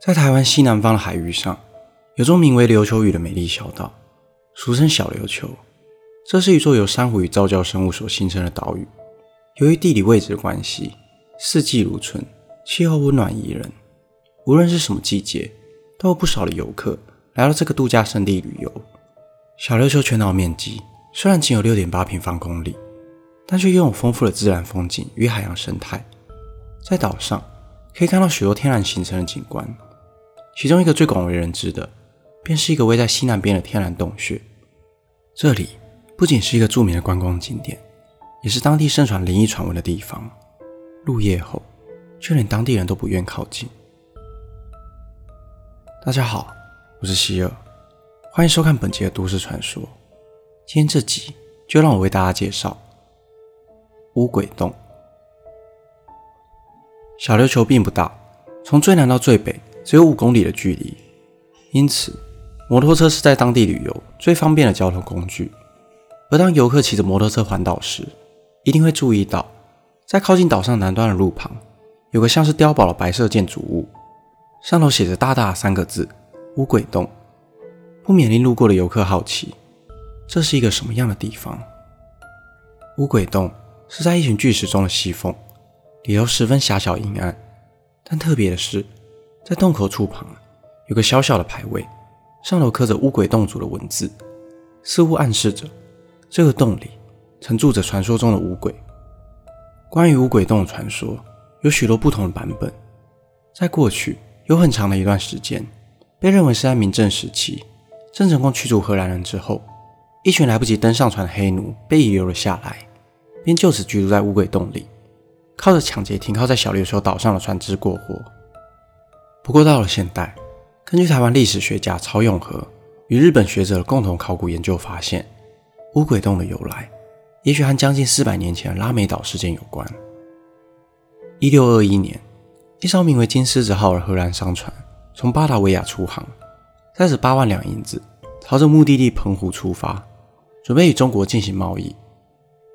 在台湾西南方的海域上，有座名为琉球屿的美丽小岛，俗称小琉球。这是一座由珊瑚与造礁生物所形成的岛屿。由于地理位置的关系，四季如春，气候温暖宜人。无论是什么季节，都有不少的游客来到这个度假胜地旅游。小琉球全岛面积虽然仅有六点八平方公里，但却拥有丰富的自然风景与海洋生态。在岛上可以看到许多天然形成的景观，其中一个最广为人知的，便是一个位在西南边的天然洞穴。这里不仅是一个著名的观光景点，也是当地盛传灵异传闻的地方。入夜后，却连当地人都不愿靠近。大家好，我是希尔，欢迎收看本集的都市传说。今天这集就让我为大家介绍乌鬼洞。小琉球并不大，从最南到最北只有五公里的距离，因此摩托车是在当地旅游最方便的交通工具。而当游客骑着摩托车环岛时，一定会注意到，在靠近岛上南端的路旁，有个像是碉堡的白色建筑物。上头写着大大三个字“乌鬼洞”，不免令路过的游客好奇，这是一个什么样的地方？乌鬼洞是在一群巨石中的西缝，里头十分狭小阴暗。但特别的是，在洞口处旁有个小小的牌位，上头刻着“乌鬼洞主”的文字，似乎暗示着这个洞里曾住着传说中的乌鬼。关于乌鬼洞的传说，有许多不同的版本，在过去。有很长的一段时间，被认为是在明郑时期，郑成功驱逐荷兰人之后，一群来不及登上船的黑奴被遗留了下来，并就此居住在乌鬼洞里，靠着抢劫停靠在小琉球岛上的船只过活。不过到了现代，根据台湾历史学家曹永和与日本学者的共同考古研究发现，乌鬼洞的由来，也许和将近四百年前的拉美岛事件有关。一六二一年。一艘名为“金狮子号”的荷兰商船从巴达维亚出航，带着八万两银子，朝着目的地澎湖出发，准备与中国进行贸易。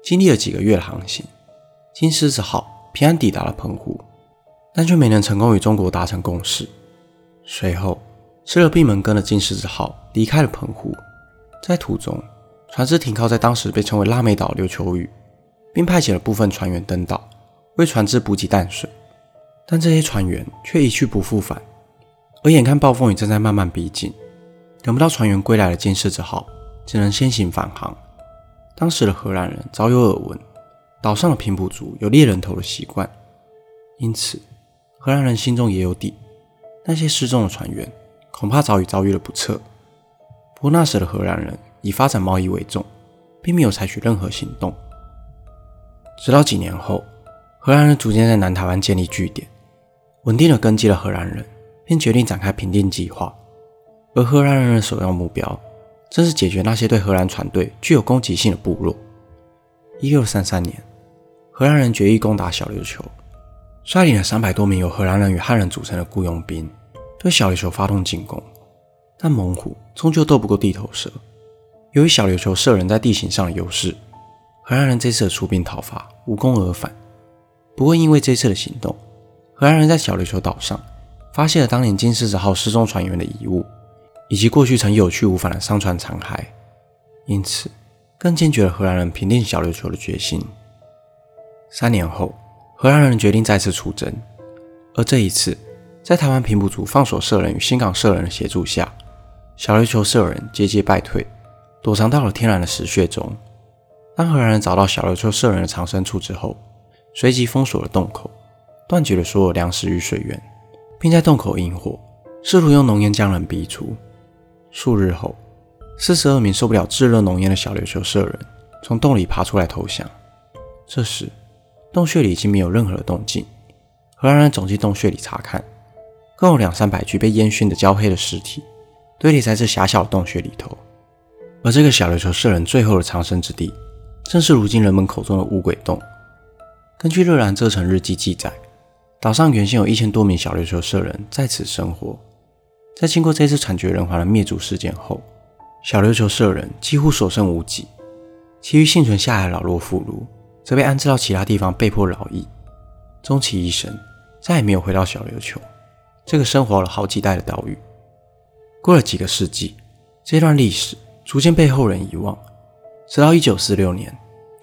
经历了几个月的航行，“金狮子号”平安抵达了澎湖，但却没能成功与中国达成共识。随后，吃了闭门羹的“金狮子号”离开了澎湖，在途中，船只停靠在当时被称为拉美岛琉球屿，并派遣了部分船员登岛，为船只补给淡水。但这些船员却一去不复返，而眼看暴风雨正在慢慢逼近，等不到船员归来的金狮子号只能先行返航。当时的荷兰人早有耳闻，岛上的平埔族有猎人头的习惯，因此荷兰人心中也有底，那些失踪的船员恐怕早已遭遇了不测。不过那时的荷兰人以发展贸易为重，并没有采取任何行动。直到几年后，荷兰人逐渐在南台湾建立据点。稳定的根基了荷兰人，便决定展开平定计划。而荷兰人的首要目标，正是解决那些对荷兰船队具有攻击性的部落。一六三三年，荷兰人决意攻打小琉球，率领了三百多名由荷兰人与汉人组成的雇佣兵，对小琉球发动进攻。但猛虎终究斗不过地头蛇。由于小琉球设人在地形上的优势，荷兰人这次的出兵讨伐无功而返。不过，因为这次的行动，荷兰人在小琉球岛上发现了当年金狮子号失踪船员的遗物，以及过去曾有去无返的商船残骸，因此更坚决了荷兰人平定小琉球的决心。三年后，荷兰人决定再次出征，而这一次，在台湾平埔族放手射人与新港射人的协助下，小琉球射人节节败退，躲藏到了天然的石穴中。当荷兰人找到小琉球射人的藏身处之后，随即封锁了洞口。断绝了所有粮食与水源，并在洞口引火，试图用浓烟将人逼出。数日后，四十二名受不了炙热浓烟的小琉球社人从洞里爬出来投降。这时，洞穴里已经没有任何的动静。荷兰人走进洞穴里查看，共有两三百具被烟熏的焦黑的尸体堆叠在这狭小的洞穴里头。而这个小琉球社人最后的藏身之地，正是如今人们口中的乌鬼洞。根据热兰遮城日记记载。岛上原先有一千多名小琉球社人在此生活，在经过这次惨绝人寰的灭族事件后，小琉球社人几乎所剩无几，其余幸存下来的老弱妇孺则被安置到其他地方被迫劳役，终其一生再也没有回到小琉球。这个生活了好几代的岛屿。过了几个世纪，这段历史逐渐被后人遗忘，直到1946年，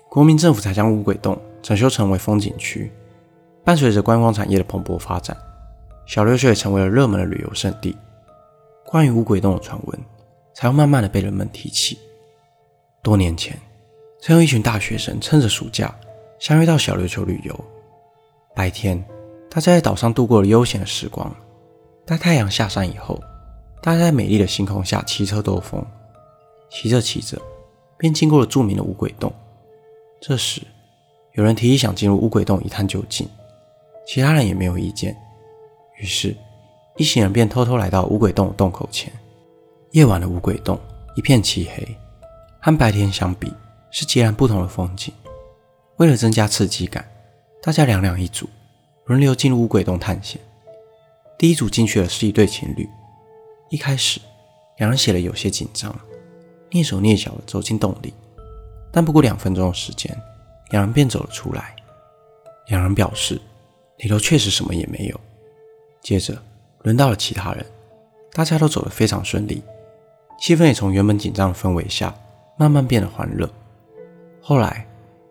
国民政府才将乌鬼洞整修成为风景区。伴随着观光产业的蓬勃发展，小琉球也成为了热门的旅游胜地。关于乌鬼洞的传闻，才会慢慢的被人们提起。多年前，曾有一群大学生趁着暑假相约到小琉球旅游。白天，大家在岛上度过了悠闲的时光。待太阳下山以后，大家在美丽的星空下骑车兜风。骑着骑着，便经过了著名的五鬼洞。这时，有人提议想进入五鬼洞一探究竟，其他人也没有意见。于是，一行人便偷偷来到五鬼洞的洞口前。夜晚的五鬼洞一片漆黑，和白天相比是截然不同的风景。为了增加刺激感，大家两两一组，轮流进入乌鬼洞探险。第一组进去的是一对情侣。一开始，两人显得有些紧张，蹑手蹑脚地走进洞里。但不过两分钟的时间，两人便走了出来。两人表示，里头确实什么也没有。接着，轮到了其他人，大家都走得非常顺利。气氛也从原本紧张的氛围下慢慢变得欢乐。后来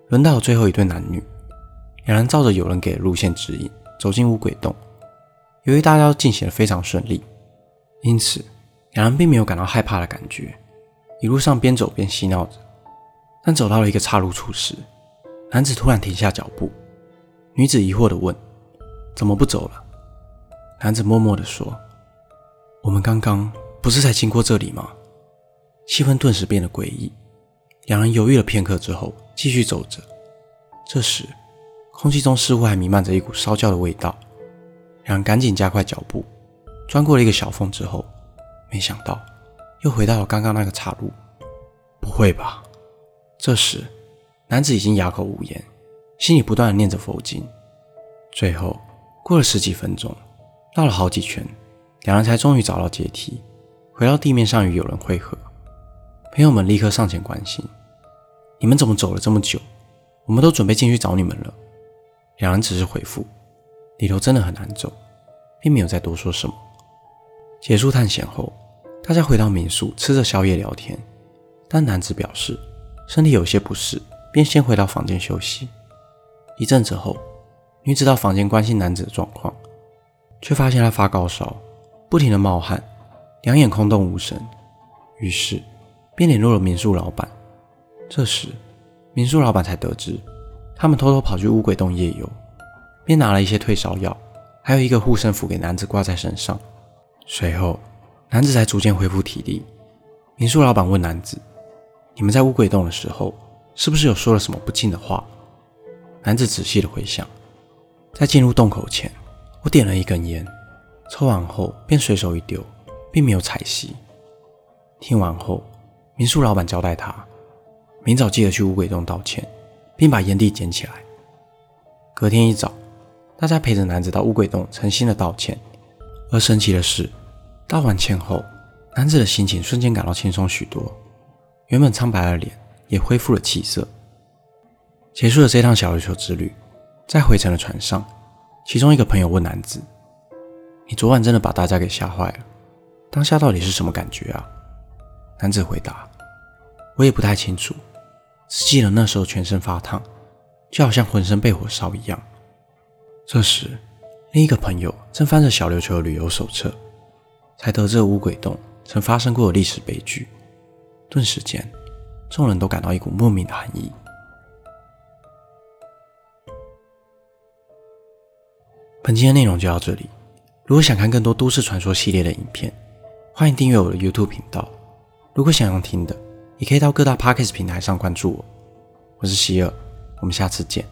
轮到最后一对男女，两人照着有人给的路线指引走进乌鬼洞。由于大家都进行的非常顺利，因此两人并没有感到害怕的感觉，一路上边走边嬉闹着。但走到了一个岔路处时，男子突然停下脚步，女子疑惑地问：“怎么不走了？”男子默默地说：“我们刚刚不是才经过这里吗？”气氛顿时变得诡异，两人犹豫了片刻之后，继续走着。这时，空气中似乎还弥漫着一股烧焦的味道。两人赶紧加快脚步，钻过了一个小缝之后，没想到又回到了刚刚那个岔路。不会吧？这时，男子已经哑口无言，心里不断的念着佛经。最后，过了十几分钟，绕了好几圈，两人才终于找到阶梯，回到地面上与友人汇合。朋友们立刻上前关心：“你们怎么走了这么久？我们都准备进去找你们了。”两人只是回复：“里头真的很难走。”并没有再多说什么。结束探险后，大家回到民宿吃着宵夜聊天，但男子表示身体有些不适，便先回到房间休息。一阵子后，女子到房间关心男子的状况，却发现他发高烧，不停的冒汗，两眼空洞无神，于是。便联络了民宿老板。这时，民宿老板才得知，他们偷偷跑去乌鬼洞夜游，便拿了一些退烧药，还有一个护身符给男子挂在身上。随后，男子才逐渐恢复体力。民宿老板问男子：“你们在乌鬼洞的时候，是不是有说了什么不敬的话？”男子仔细的回想，在进入洞口前，我点了一根烟，抽完后便随手一丢，并没有采吸。听完后。民宿老板交代他，明早记得去乌鬼洞道歉，并把烟蒂捡起来。隔天一早，大家陪着男子到乌鬼洞诚心的道歉。而神奇的是，道完歉后，男子的心情瞬间感到轻松许多，原本苍白的脸也恢复了气色。结束了这趟小琉球之旅，在回程的船上，其中一个朋友问男子：“你昨晚真的把大家给吓坏了？当下到底是什么感觉啊？”男子回答。我也不太清楚，只记得那时候全身发烫，就好像浑身被火烧一样。这时，另一个朋友正翻着小琉球的旅游手册，才得知乌鬼洞曾发生过的历史悲剧。顿时间，众人都感到一股莫名的寒意。本期的内容就到这里。如果想看更多都市传说系列的影片，欢迎订阅我的 YouTube 频道。如果想要听的，也可以到各大 Podcast 平台上关注我，我是希尔，我们下次见。